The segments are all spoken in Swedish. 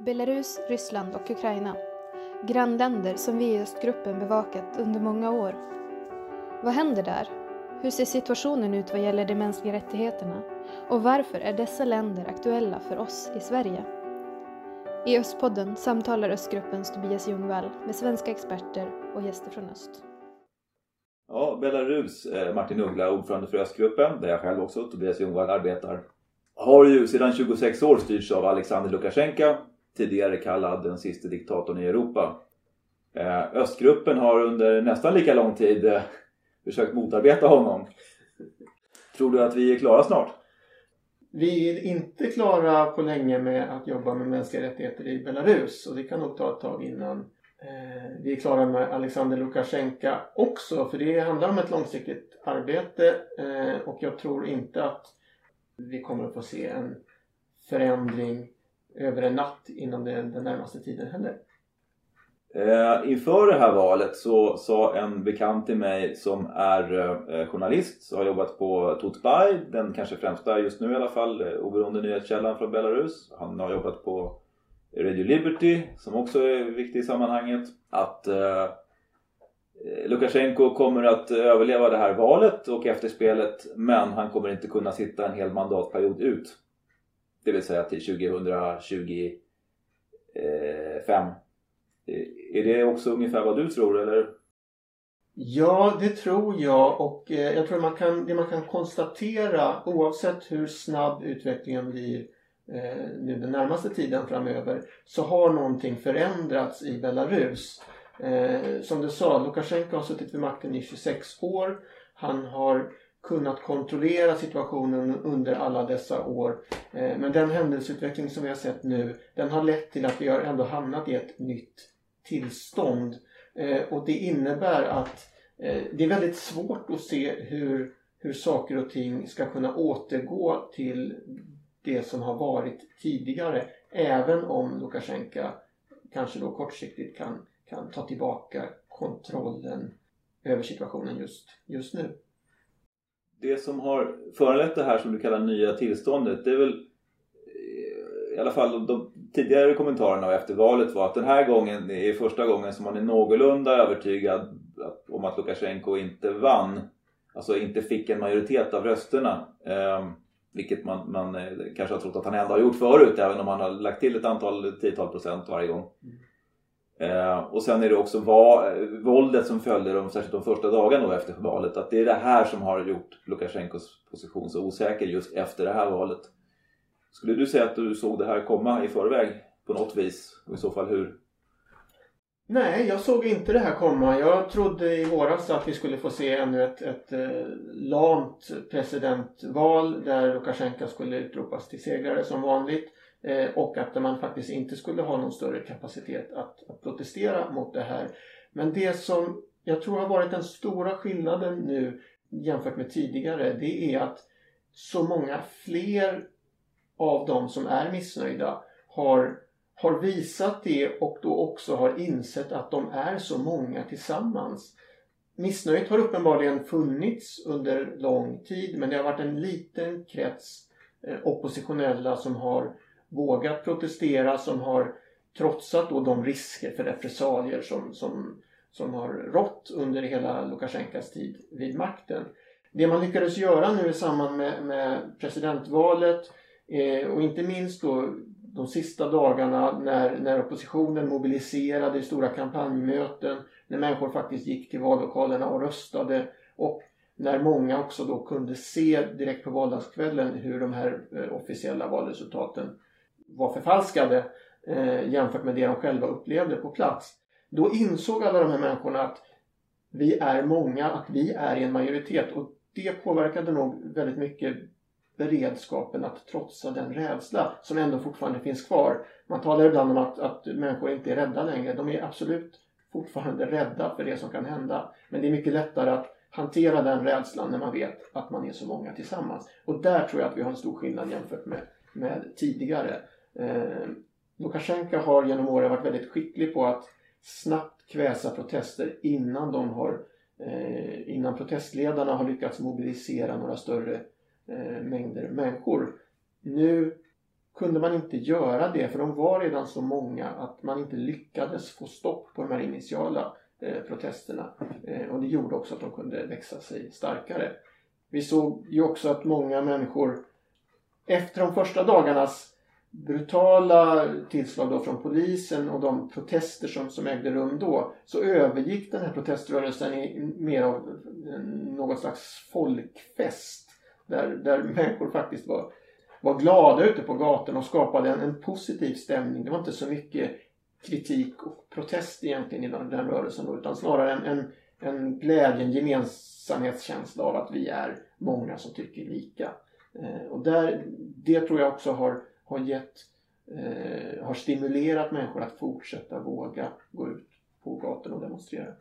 Belarus, Ryssland och Ukraina. Grannländer som vi i östgruppen bevakat under många år. Vad händer där? Hur ser situationen ut vad gäller de mänskliga rättigheterna? Och varför är dessa länder aktuella för oss i Sverige? I Östpodden samtalar Östgruppens Tobias Ljungvall med svenska experter och gäster från öst. Ja, Belarus, eh, Martin Uggla, ordförande för Östgruppen, där jag själv också, Tobias Ljungvall, arbetar. Har ju sedan 26 år styrts av Alexander Lukasjenko, tidigare kallad den sista diktatorn i Europa. Eh, östgruppen har under nästan lika lång tid eh, försökt motarbeta honom. Tror du att vi är klara snart? Vi är inte klara på länge med att jobba med mänskliga rättigheter i Belarus och det kan nog ta ett tag innan eh, vi är klara med Alexander Lukasjenko också för det handlar om ett långsiktigt arbete och jag tror inte att vi kommer att få se en förändring över en natt inom den, den närmaste tiden heller. Eh, inför det här valet så sa en bekant till mig som är eh, journalist, och har jobbat på Tutbay, den kanske främsta just nu i alla fall, eh, oberoende nyhetskällan från Belarus. Han har jobbat på Radio Liberty som också är viktig i sammanhanget. Att eh, Lukasjenko kommer att överleva det här valet och efterspelet men han kommer inte kunna sitta en hel mandatperiod ut. Det vill säga till 2025. Eh, är det också ungefär vad du tror eller? Ja, det tror jag och eh, jag tror man kan, det man kan konstatera oavsett hur snabb utvecklingen blir eh, nu den närmaste tiden framöver så har någonting förändrats i Belarus. Som du sa, Lukasjenko har suttit vid makten i 26 år. Han har kunnat kontrollera situationen under alla dessa år. Eh, men den händelseutveckling som vi har sett nu den har lett till att vi har ändå hamnat i ett nytt tillstånd. Eh, och det innebär att eh, det är väldigt svårt att se hur, hur saker och ting ska kunna återgå till det som har varit tidigare. Även om Lukasjenko kanske då kortsiktigt kan, kan ta tillbaka kontrollen över situationen just, just nu. Det som har föranlett det här som du kallar nya tillståndet det är väl eh, i alla fall de tidigare kommentarerna efter valet var att den här gången är första gången som man är någorlunda övertygad om att Lukasjenko inte vann. Alltså inte fick en majoritet av rösterna. Ehm, vilket man, man eh, kanske har trott att han ändå har gjort förut även om han har lagt till ett antal tiotal procent varje gång. Mm. Eh, och sen är det också va, våldet som följde de, särskilt de första dagarna då efter valet. Att det är det här som har gjort Lukasjenkos position så osäker just efter det här valet. Skulle du säga att du såg det här komma i förväg på något vis? Och i så fall hur? Nej, jag såg inte det här komma. Jag trodde i våras att vi skulle få se ännu ett, ett eh, lamt presidentval där Lukasjenko skulle utropas till segrare som vanligt. Eh, och att man faktiskt inte skulle ha någon större kapacitet att, att protestera mot det här. Men det som jag tror har varit den stora skillnaden nu jämfört med tidigare det är att så många fler av de som är missnöjda har, har visat det och då också har insett att de är så många tillsammans. Missnöjet har uppenbarligen funnits under lång tid men det har varit en liten krets eh, oppositionella som har vågat protestera, som har trotsat då de risker för repressalier som, som, som har rått under hela Lukasjenkos tid vid makten. Det man lyckades göra nu i samband med, med presidentvalet Eh, och inte minst då de sista dagarna när, när oppositionen mobiliserade i stora kampanjmöten, när människor faktiskt gick till vallokalerna och röstade och när många också då kunde se direkt på valdagskvällen hur de här eh, officiella valresultaten var förfalskade eh, jämfört med det de själva upplevde på plats. Då insåg alla de här människorna att vi är många, att vi är i en majoritet och det påverkade nog väldigt mycket beredskapen att trotsa den rädsla som ändå fortfarande finns kvar. Man talar ibland om att, att människor inte är rädda längre. De är absolut fortfarande rädda för det som kan hända. Men det är mycket lättare att hantera den rädslan när man vet att man är så många tillsammans. Och där tror jag att vi har en stor skillnad jämfört med, med tidigare. Eh, Lukasjenko har genom åren varit väldigt skicklig på att snabbt kväsa protester innan de har eh, innan protestledarna har lyckats mobilisera några större eh, mängder människor. Nu kunde man inte göra det för de var redan så många att man inte lyckades få stopp på de här initiala eh, protesterna. Eh, och det gjorde också att de kunde växa sig starkare. Vi såg ju också att många människor efter de första dagarnas brutala tillslag då från polisen och de protester som, som ägde rum då så övergick den här proteströrelsen i mer av något slags folkfest där, där människor faktiskt var, var glada ute på gatorna och skapade en, en positiv stämning. Det var inte så mycket kritik och protest egentligen i den, den rörelsen då, utan snarare en, en, en glädje, en gemensamhetskänsla av att vi är många som tycker lika. Eh, och där, det tror jag också har har gett eh, har stimulerat människor att fortsätta våga gå ut på gatorna och demonstrera.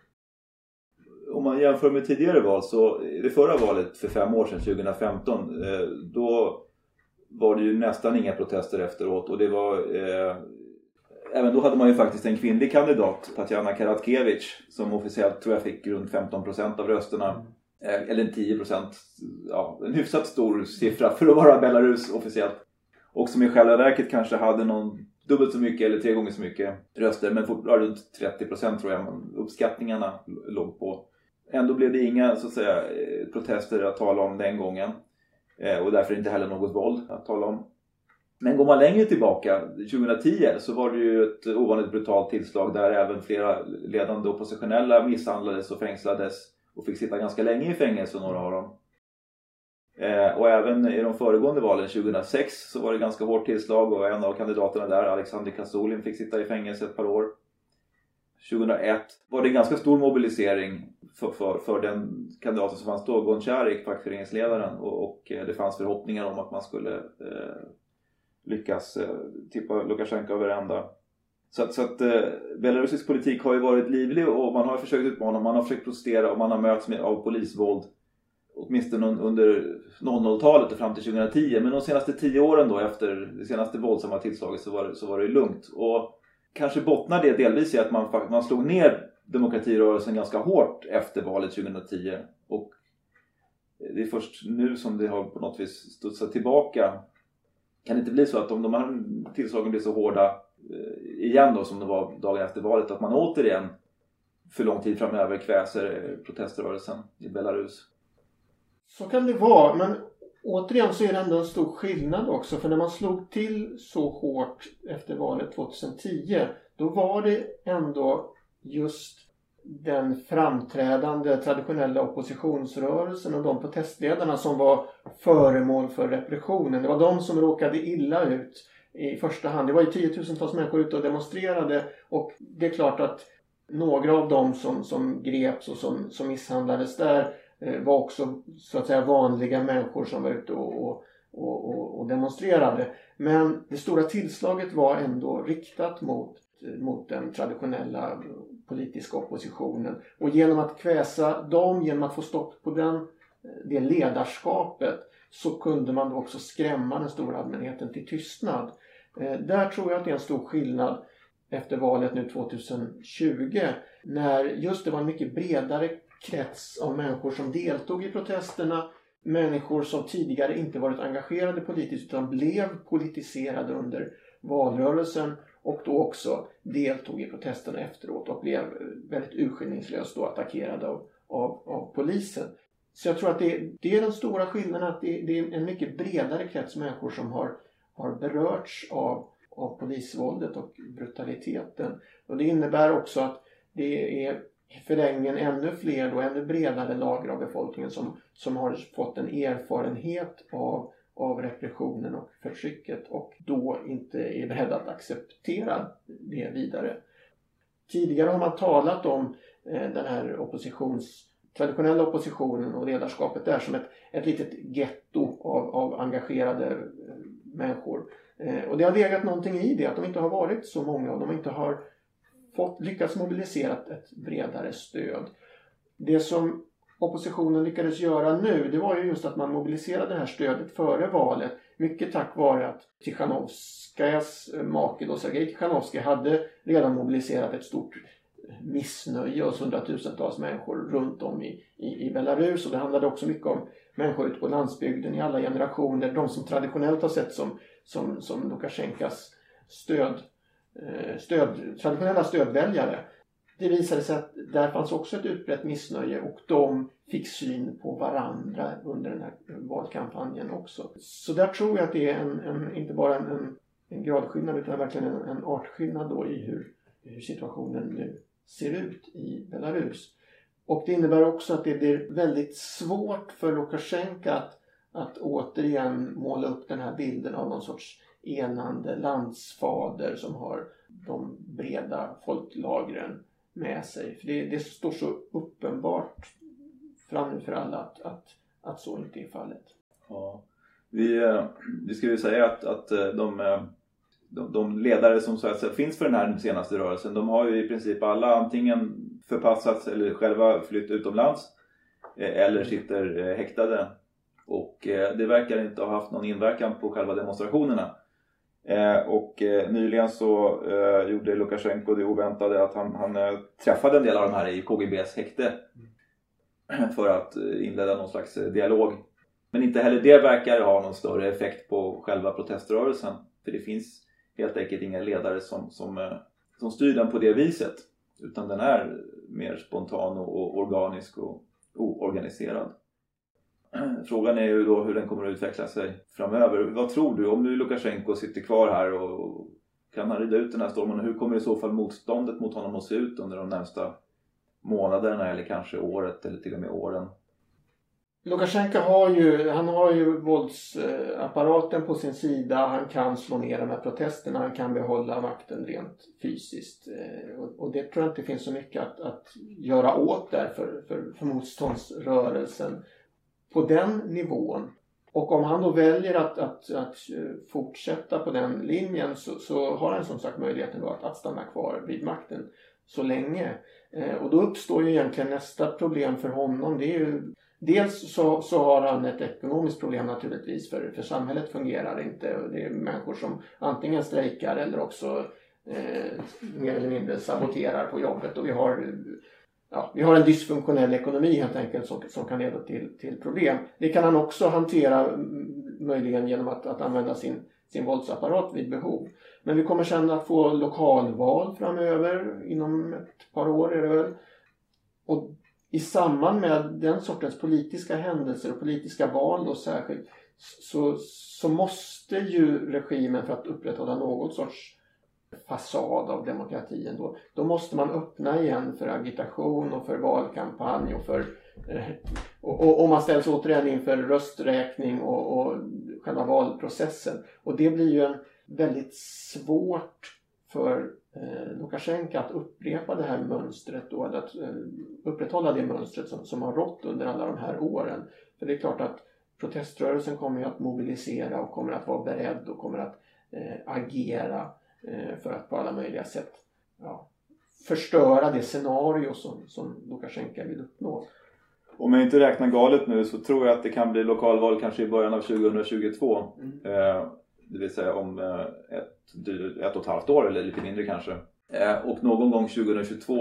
Om man jämför med tidigare val så, det förra valet för fem år sedan, 2015, eh, då var det ju nästan inga protester efteråt och det var eh, Även då hade man ju faktiskt en kvinnlig kandidat, Tatjana Karatkevich, som officiellt tror jag fick runt 15% av rösterna. Mm. Eh, eller 10%, ja, en hyfsat stor siffra för att vara Belarus officiellt. Och som i själva verket kanske hade någon dubbelt så mycket eller tre gånger så mycket röster. Men fortfarande runt 30 procent tror jag uppskattningarna låg på. Ändå blev det inga så att säga, eh, protester att tala om den gången. Eh, och därför inte heller något våld att tala om. Men går man längre tillbaka, 2010, så var det ju ett ovanligt brutalt tillslag där även flera ledande oppositionella misshandlades och fängslades och fick sitta ganska länge i fängelse, några av dem. Eh, och även i de föregående valen 2006 så var det ganska hårt tillslag och en av kandidaterna där, Alexander Kasulin, fick sitta i fängelse ett par år. 2001 var det en ganska stor mobilisering för, för, för den kandidaten som fanns då, Goncharik, fackföreningsledaren. Och, och, eh, det fanns förhoppningar om att man skulle eh, lyckas eh, tippa Lukasjenko över ända. Så att, så att eh, belarusisk politik har ju varit livlig och man har försökt utmana, man har försökt protestera och man har mötts med, av polisvåld åtminstone under 00-talet och fram till 2010. Men de senaste tio åren då efter det senaste våldsamma tillslaget så var det, så var det lugnt. Och kanske bottnar det delvis i att man, man slog ner demokratirörelsen ganska hårt efter valet 2010. Och det är först nu som det har på något vis studsat tillbaka. Kan det inte bli så att om de här tillslagen blir så hårda eh, igen då som det var dagen efter valet att man återigen för lång tid framöver kväser proteströrelsen i Belarus? Så kan det vara, men återigen så är det ändå en stor skillnad också. För när man slog till så hårt efter valet 2010 då var det ändå just den framträdande traditionella oppositionsrörelsen och de protestledarna som var föremål för repressionen. Det var de som råkade illa ut i första hand. Det var ju tiotusentals människor ute och demonstrerade och det är klart att några av dem som, som greps och som, som misshandlades där Eh, var också så att säga vanliga människor som var ute och, och, och, och demonstrerade. Men det stora tillslaget var ändå riktat mot, mot den traditionella politiska oppositionen. Och genom att kväsa dem, genom att få stopp på den, eh, det ledarskapet så kunde man också skrämma den stora allmänheten till tystnad. Eh, där tror jag att det är en stor skillnad efter valet nu 2020 när just det var en mycket bredare krets av människor som deltog i protesterna. Människor som tidigare inte varit engagerade politiskt utan blev politiserade under valrörelsen och då också deltog i protesterna efteråt och blev väldigt urskillningslöst då attackerade av, av, av polisen. Så jag tror att det, det är den stora skillnaden att det, det, är en mycket bredare krets människor som har, har berörts av, av polisvåldet och brutaliteten. Och det innebär också att det är förlängningen ännu fler och ännu bredare lager av befolkningen som, som har fått en erfarenhet av, av repressionen och förtrycket och då inte är beredda att acceptera det vidare. Tidigare har man talat om eh, den här oppositions traditionella oppositionen och ledarskapet där som ett, ett litet getto av, av engagerade eh, människor. Eh, och det har legat någonting i det, att de inte har varit så många och de inte har fått, lyckats mobilisera ett bredare stöd. Det som oppositionen lyckades göra nu det var ju just att man mobiliserade det här stödet före valet. Mycket tack vare att Tichanovskajas eh, make då, Sergej Tichanovskaj hade redan mobiliserat ett stort missnöje hos hundratusentals människor runt om i, i, i Belarus. Och det handlade också mycket om människor ute på landsbygden i alla generationer. De som traditionellt har sett som, som, som Lukasjenkas stöd, Eh, stöd, traditionella stödväljare. Det visade sig att där fanns också ett utbrett missnöje och de fick syn på varandra under den här valkampanjen också. Så där tror jag att det är en, en inte bara en, en, en gradskillnad utan verkligen en, en artskillnad då i hur, hur situationen nu ser ut i Belarus. Och det innebär också att det blir väldigt svårt för Lukasjenko att, att återigen måla upp den här bilden av någon sorts enande landsfader som har de breda folklagren med sig. För det, det står så uppenbart fram för alla att, att, att så inte är fallet. Ja. Vi, eh, vi ska ju säga att, att eh, de, eh, de, de ledare som så att säga, finns för den här senaste rörelsen de har ju i princip alla antingen förpassats eller själva flytt utomlands eller sitter häktade. Och det verkar inte ha haft någon inverkan på själva demonstrationerna. Eh, och eh, nyligen så eh, gjorde Lukasjenko det oväntade att han, han träffade en del av de här i KGBs häkte för att inleda någon slags dialog. Men inte heller det verkar ha någon större effekt på själva proteströrelsen. För det finns helt enkelt inga ledare som, som, som styr den på det viset. Utan den är mer spontan och organisk och oorganiserad. Frågan är ju då hur den kommer att utveckla sig framöver. Vad tror du? Om nu Lukasjenko sitter kvar här och kan han rida ut den här stormen? Hur kommer i så fall motståndet mot honom att se ut under de närmsta månaderna eller kanske året eller till och med åren? Lukasjenko har ju, han har ju våldsapparaten på sin sida. Han kan slå ner de här protesterna. Han kan behålla makten rent fysiskt. Eh, och det tror jag inte finns så mycket att, att göra åt där för, för, för motståndsrörelsen på den nivån. Och om han då väljer att, att, att eh, fortsätta på den linjen så, så har han som sagt möjligheten då att, att stanna kvar vid makten så länge. Eh, och då uppstår ju egentligen nästa problem för honom. Det är ju Dels så, så har han ett ekonomiskt problem naturligtvis för, för samhället fungerar inte. Det är människor som antingen strejkar eller också eh, mer eller mindre saboterar på jobbet och vi har, ja, vi har en dysfunktionell ekonomi helt enkelt som, som kan leda till, till problem. Det kan han också hantera möjligen genom att, att använda sin, sin våldsapparat vid behov. Men vi kommer sen att få lokalval framöver inom ett par år är det väl. Och i samband med den sortens politiska händelser och politiska val då särskilt så, så måste ju regimen för att upprätthålla någon sorts fasad av demokratin då, då måste man öppna igen för agitation och för valkampanj och för eh, och, och, och, man ställs återigen inför rösträkning och, och själva valprocessen och det blir ju en väldigt svårt för eh, Lukasjenko att upprepa det här mönstret då, eller att eh, upprätthålla det mönstret som, som har rått under alla de här åren. För det är klart att proteströrelsen kommer att mobilisera och kommer att vara beredd och kommer att eh, agera eh, för att på alla möjliga sätt ja, förstöra det scenario som, som Lukasjenko vill uppnå. Om jag inte räknar galet nu så tror jag att det kan bli lokalval kanske i början av 2022. Mm. Eh, det vill säga om eh, ett, ett och ett halvt år eller lite mindre kanske. Eh, och någon gång 2022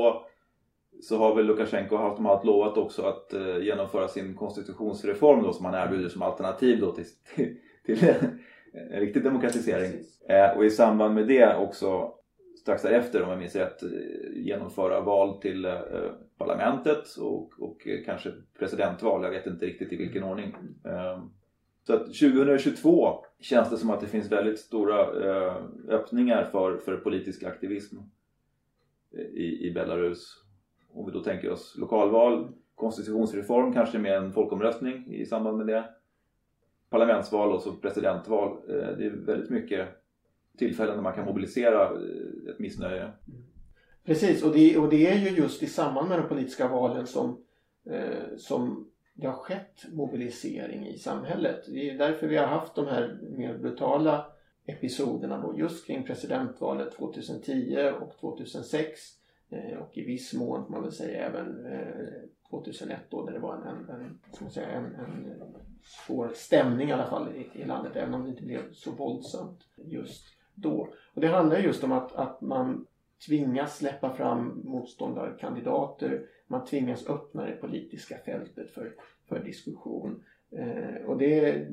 så har väl Lukasjenko haft, har lovat också att eh, genomföra sin konstitutionsreform då, som han erbjuder som alternativ då till, till, till en riktig demokratisering. och i samband med det också strax därefter om jag minns rätt genomföra val till parlamentet och, och kanske presidentval. Jag vet inte riktigt i vilken ordning. Så att 2022 känns det som att det finns väldigt stora eh, öppningar för, för politisk aktivism i, i Belarus. Om vi då tänker oss lokalval, konstitutionsreform, kanske med en folkomröstning i samband med det. Parlamentsval och så presidentval. Eh, det är väldigt mycket tillfällen där man kan mobilisera eh, ett missnöje. Precis, och det, och det är ju just i samband med de politiska valen som, eh, som det har skett mobilisering i samhället. Det är därför vi har haft de här mer brutala episoderna då just kring presidentvalet 2010 och 2006 eh, och i viss mån får man väl säga även eh, 2001 då där det var en, en, en, ska man säga, en, en svår stämning i alla fall i, i landet även om det inte blev så våldsamt just då. Och det handlar just om att, att man tvingas släppa fram motståndarkandidater man tvingas öppna det politiska fältet för, för diskussion. Eh, och det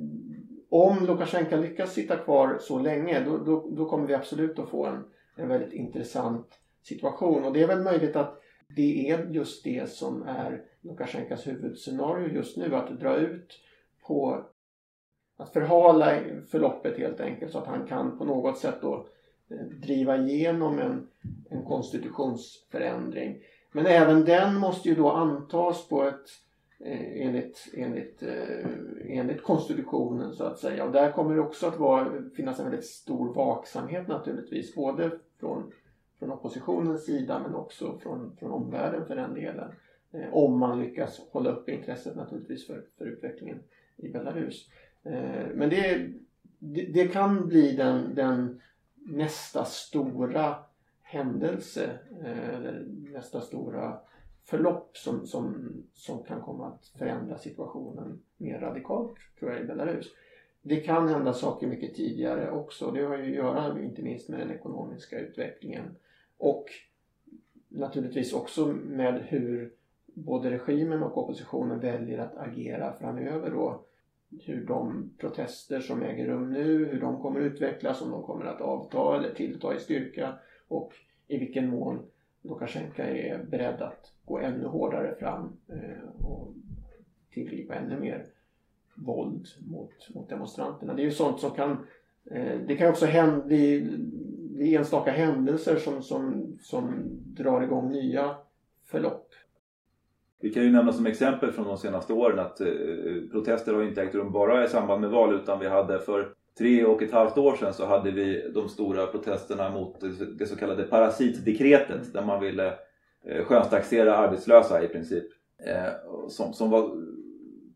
om Lukasjenko lyckas sitta kvar så länge då, då, då kommer vi absolut att få en, en väldigt intressant situation. Och det är väl möjligt att det är just det som är Lukasjenkos huvudscenario just nu. Att dra ut på att förhala förloppet helt enkelt så att han kan på något sätt då eh, driva igenom en, en konstitutionsförändring. Men även den måste ju då antas på ett eh, enligt, enligt, eh, enligt konstitutionen så att säga. Och där kommer det också att vara, finnas en väldigt stor vaksamhet naturligtvis. Både från, från oppositionens sida men också från, från omvärlden för den delen. Eh, om man lyckas hålla upp intresset naturligtvis för, för utvecklingen i Belarus. Eh, men det, det, det, kan bli den, den nästa stora händelse, eh, nästa stora förlopp som, som, som kan komma att förändra situationen mer radikalt tror jag i Belarus. Det kan hända saker mycket tidigare också. Det har ju att göra inte minst med den ekonomiska utvecklingen och naturligtvis också med hur både regimen och oppositionen väljer att agera framöver då. Hur de protester som äger rum nu, hur de kommer utvecklas, om de kommer att avta eller tillta i styrka och i vilken mån Lukasjenko är beredd att gå ännu hårdare fram eh, och tillgripa ännu mer våld mot, mot demonstranterna. Det är ju sånt som kan eh, det kan också hända, det är enstaka händelser som, som, som drar igång nya förlopp. Vi kan ju nämna som exempel från de senaste åren att eh, protester har inte ägt rum bara i samband med val utan vi hade för tre och ett halvt år sedan så hade vi de stora protesterna mot det så kallade parasitdekretet där man ville eh, skönstaxera arbetslösa i princip. Eh, som, som var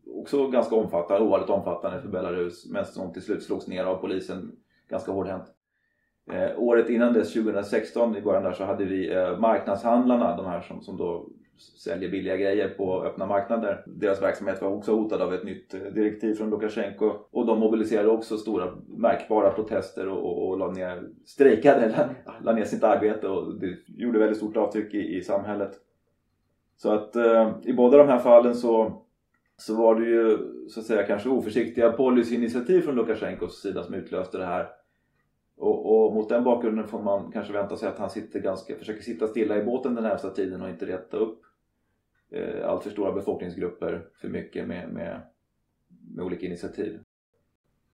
också ganska omfattande, ovanligt omfattande för Belarus men som till slut slogs ner av polisen ganska hårdhänt. Eh, året innan dess, 2016 i början där så hade vi eh, marknadshandlarna, de här som, som då säljer billiga grejer på öppna marknader. Deras verksamhet var också hotad av ett nytt eh, direktiv från Lukasjenko och de mobiliserade också stora märkbara protester och, och, och la ner, strejkade, la, la ner sitt arbete och det gjorde väldigt stort avtryck i, i samhället. Så att eh, i båda de här fallen så, så var det ju så att säga kanske oförsiktiga policyinitiativ från Lukasjenkos sida som utlöste det här. Och, och, mot den bakgrunden får man kanske vänta sig att han sitter ganska, försöker sitta stilla i båten den närmsta tiden och inte rätta upp eh, allt för stora befolkningsgrupper för mycket med, med, med olika initiativ.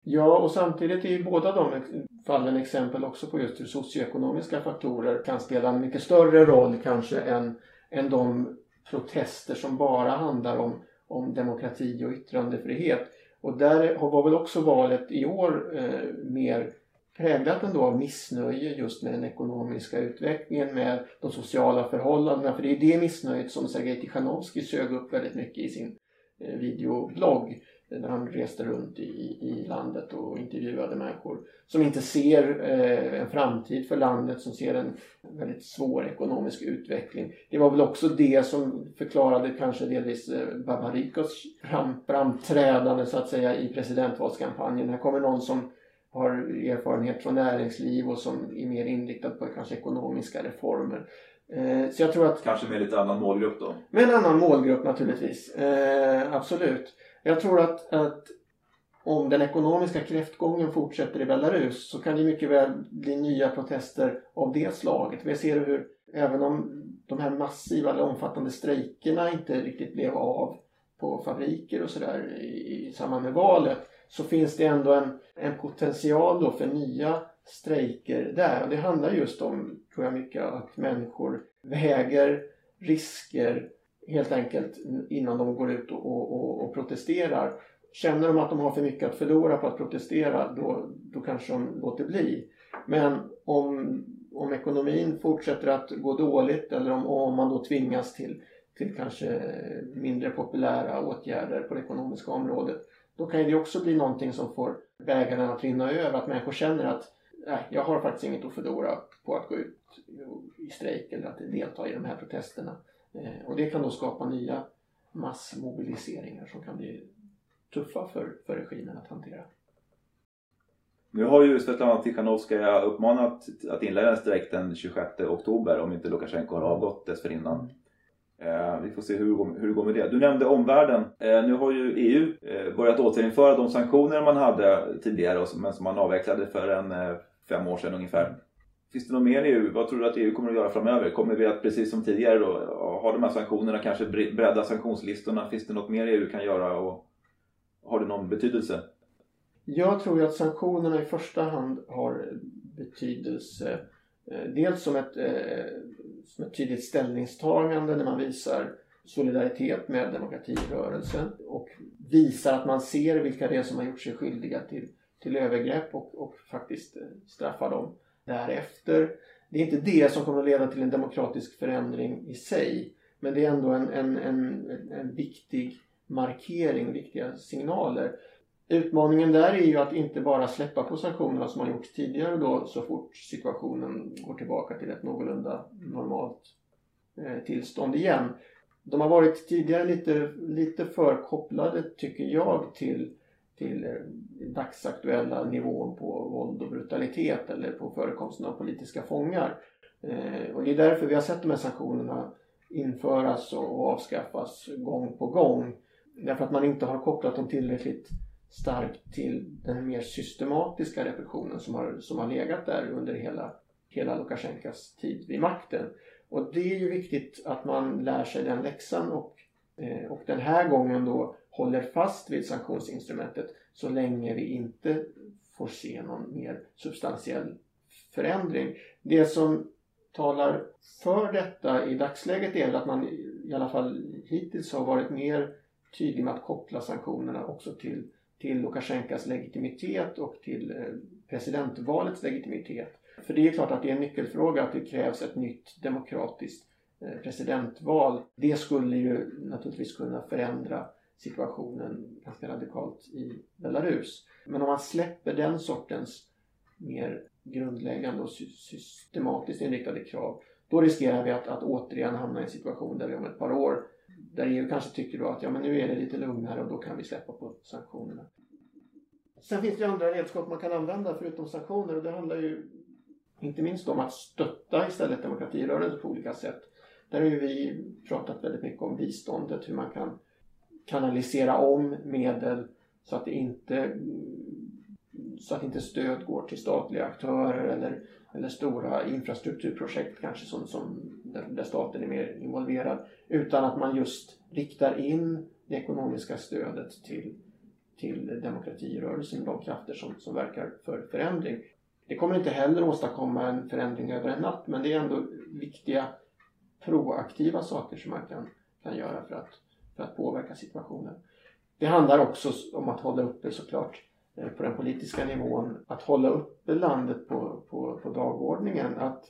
Ja, och samtidigt är ju båda de fallen exempel också på just hur socioekonomiska faktorer kan spela en mycket större roll kanske än, än de protester som bara handlar om, om demokrati och yttrandefrihet. Och där var väl också valet i år eh, mer präglat ändå av missnöje just med den ekonomiska utvecklingen, med de sociala förhållandena. För det är det missnöjet som Sergej Tichanovskij sög upp väldigt mycket i sin eh, videoblogg när han reste runt i, i landet och intervjuade människor som inte ser eh, en framtid för landet, som ser en väldigt svår ekonomisk utveckling. Det var väl också det som förklarade kanske delvis eh, Babarikos fram, framträdande så att säga i presidentvalskampanjen. Här kommer någon som har erfarenhet från näringsliv och som är mer inriktad på kanske ekonomiska reformer. Eh, så jag tror att... Kanske med lite annan målgrupp då? Med en annan målgrupp naturligtvis. Eh, absolut. Jag tror att, att om den ekonomiska kräftgången fortsätter i Belarus så kan det mycket väl bli nya protester av det slaget. Vi ser hur även om de här massiva eller omfattande strejkerna inte riktigt blev av på fabriker och sådär i, i samband med valet så finns det ändå en, en potential då för nya strejker där. Och det handlar just om, tror jag mycket, att människor väger risker helt enkelt innan de går ut och, och, och, protesterar. Känner de att de har för mycket att förlora på att protestera då, då kanske de låter bli. Men om, om ekonomin fortsätter att gå dåligt eller om, om man då tvingas till, till kanske mindre populära åtgärder på det ekonomiska området då kan det också bli någonting som får bägaren att rinna över. Att människor känner att nej, jag har faktiskt inget att förlora på att gå ut i strejk eller att delta i de här protesterna. Eh, och det kan då skapa nya massmobiliseringar som kan bli tuffa för, för regimen att hantera. Nu har ju Svetlana Tichanovskaja uppmanat att inleda en strejk den 26 oktober om inte Lukasjenko har avgått dessförinnan. Eh, vi får se hur, hur det går med det. Du nämnde omvärlden. Eh, nu har ju EU eh, börjat återinföra de sanktioner man hade tidigare men som man avvecklade för en eh, fem år sedan ungefär. Finns det något mer i EU? Vad tror du att EU kommer att göra framöver? Kommer vi att precis som tidigare då, ha de här sanktionerna, kanske bredda sanktionslistorna? Finns det något mer EU kan göra och har det någon betydelse? Jag tror ju att sanktionerna i första hand har betydelse eh, dels som ett eh, som ett tydligt ställningstagande när man visar solidaritet med demokratirörelsen och visar att man ser vilka det är som har gjort sig skyldiga till, till övergrepp och, och faktiskt eh, straffar dem därefter. Det är inte det som kommer att leda till en demokratisk förändring i sig men det är ändå en, en, en, en viktig markering, viktiga signaler. Utmaningen där är ju att inte bara släppa på sanktionerna som har gjort tidigare då så fort situationen går tillbaka till ett någorlunda normalt eh, tillstånd igen. De har varit tidigare lite, lite för kopplade tycker jag till, till eh, dagsaktuella nivån på våld och brutalitet eller på förekomsten av politiska fångar. Eh, och det är därför vi har sett de här sanktionerna införas och avskaffas gång på gång. Därför att man inte har kopplat dem tillräckligt starkt till den mer systematiska repressionen som har, som har legat där under hela, hela Lukasjenkos tid vid makten. Och det är ju viktigt att man lär sig den läxan och, eh, och den här gången då håller fast vid sanktionsinstrumentet så länge vi inte får se någon mer substantiell förändring. Det som talar för detta i dagsläget är att man i alla fall hittills har varit mer tydlig med att koppla sanktionerna också till till Lukasjenkas legitimitet och till eh, presidentvalets legitimitet. För det är klart att det är en nyckelfråga att det krävs ett nytt demokratiskt eh, presidentval. Det skulle ju naturligtvis kunna förändra situationen ganska radikalt i Belarus. Men om man släpper den sortens mer grundläggande och systematiskt inriktade krav då riskerar vi att, att återigen hamna i en situation där vi om ett par år där EU kanske tycker då att ja, men nu är det lite lugnare och då kan vi släppa på sanktionerna. Sen finns det ju andra redskap man kan använda förutom sanktioner och det handlar ju inte minst om att stötta istället demokratirörelser på olika sätt. Där har ju vi pratat väldigt mycket om biståndet, hur man kan kanalisera om medel så att det inte så att inte stöd går till statliga aktörer eller, eller stora infrastrukturprojekt kanske som, som där, där staten är mer involverad. Utan att man just riktar in det ekonomiska stödet till, till demokratirörelsen, de krafter som, som verkar för förändring. Det kommer inte heller åstadkomma en förändring över en natt men det är ändå viktiga proaktiva saker som man kan, kan göra för att, för att påverka situationen. Det handlar också om att hålla uppe såklart Eh, på den politiska nivån, att hålla uppe landet på, på, på dagordningen. Att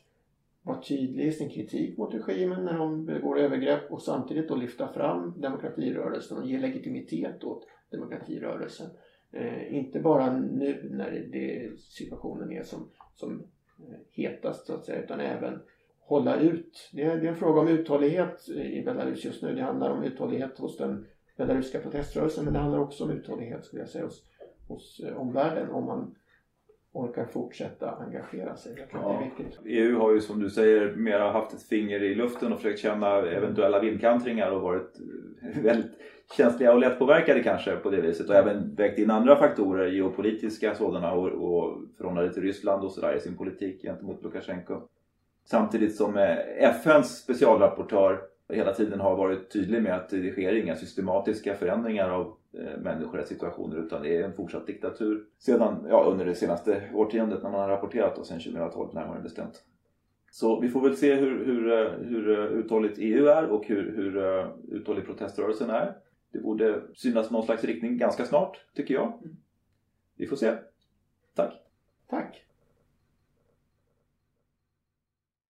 vara tydlig i sin kritik mot regimen när de begår övergrepp och samtidigt då lyfta fram demokratirörelsen och ge legitimitet åt demokratirörelsen. Eh, inte bara nu när det, situationen är som, som eh, hetast så att säga utan även hålla ut. Det är, det är en fråga om uthållighet i Belarus just nu. Det handlar om uthållighet hos den belarusiska proteströrelsen men det handlar också om uthållighet skulle jag säga hos, hos eh, omvärlden om man orkar fortsätta engagera sig. Ja. EU har ju som du säger mera haft ett finger i luften och försökt känna eventuella vindkantringar och varit väldigt känsliga och lättpåverkade kanske på det viset och även vägt in andra faktorer, geopolitiska sådana och, och förhållande till Ryssland och sådär i sin politik gentemot Lukasjenko. Samtidigt som eh, FNs specialrapportör hela tiden har varit tydlig med att det sker inga systematiska förändringar av eh, människorättssituationer utan det är en fortsatt diktatur sedan, ja, under det senaste årtiondet när man har rapporterat och sen 2012 närmare bestämt. Så vi får väl se hur, hur, eh, hur uthålligt EU är och hur, hur uthållig proteströrelsen är. Det borde synas någon slags riktning ganska snart, tycker jag. Vi får se. Tack! Tack!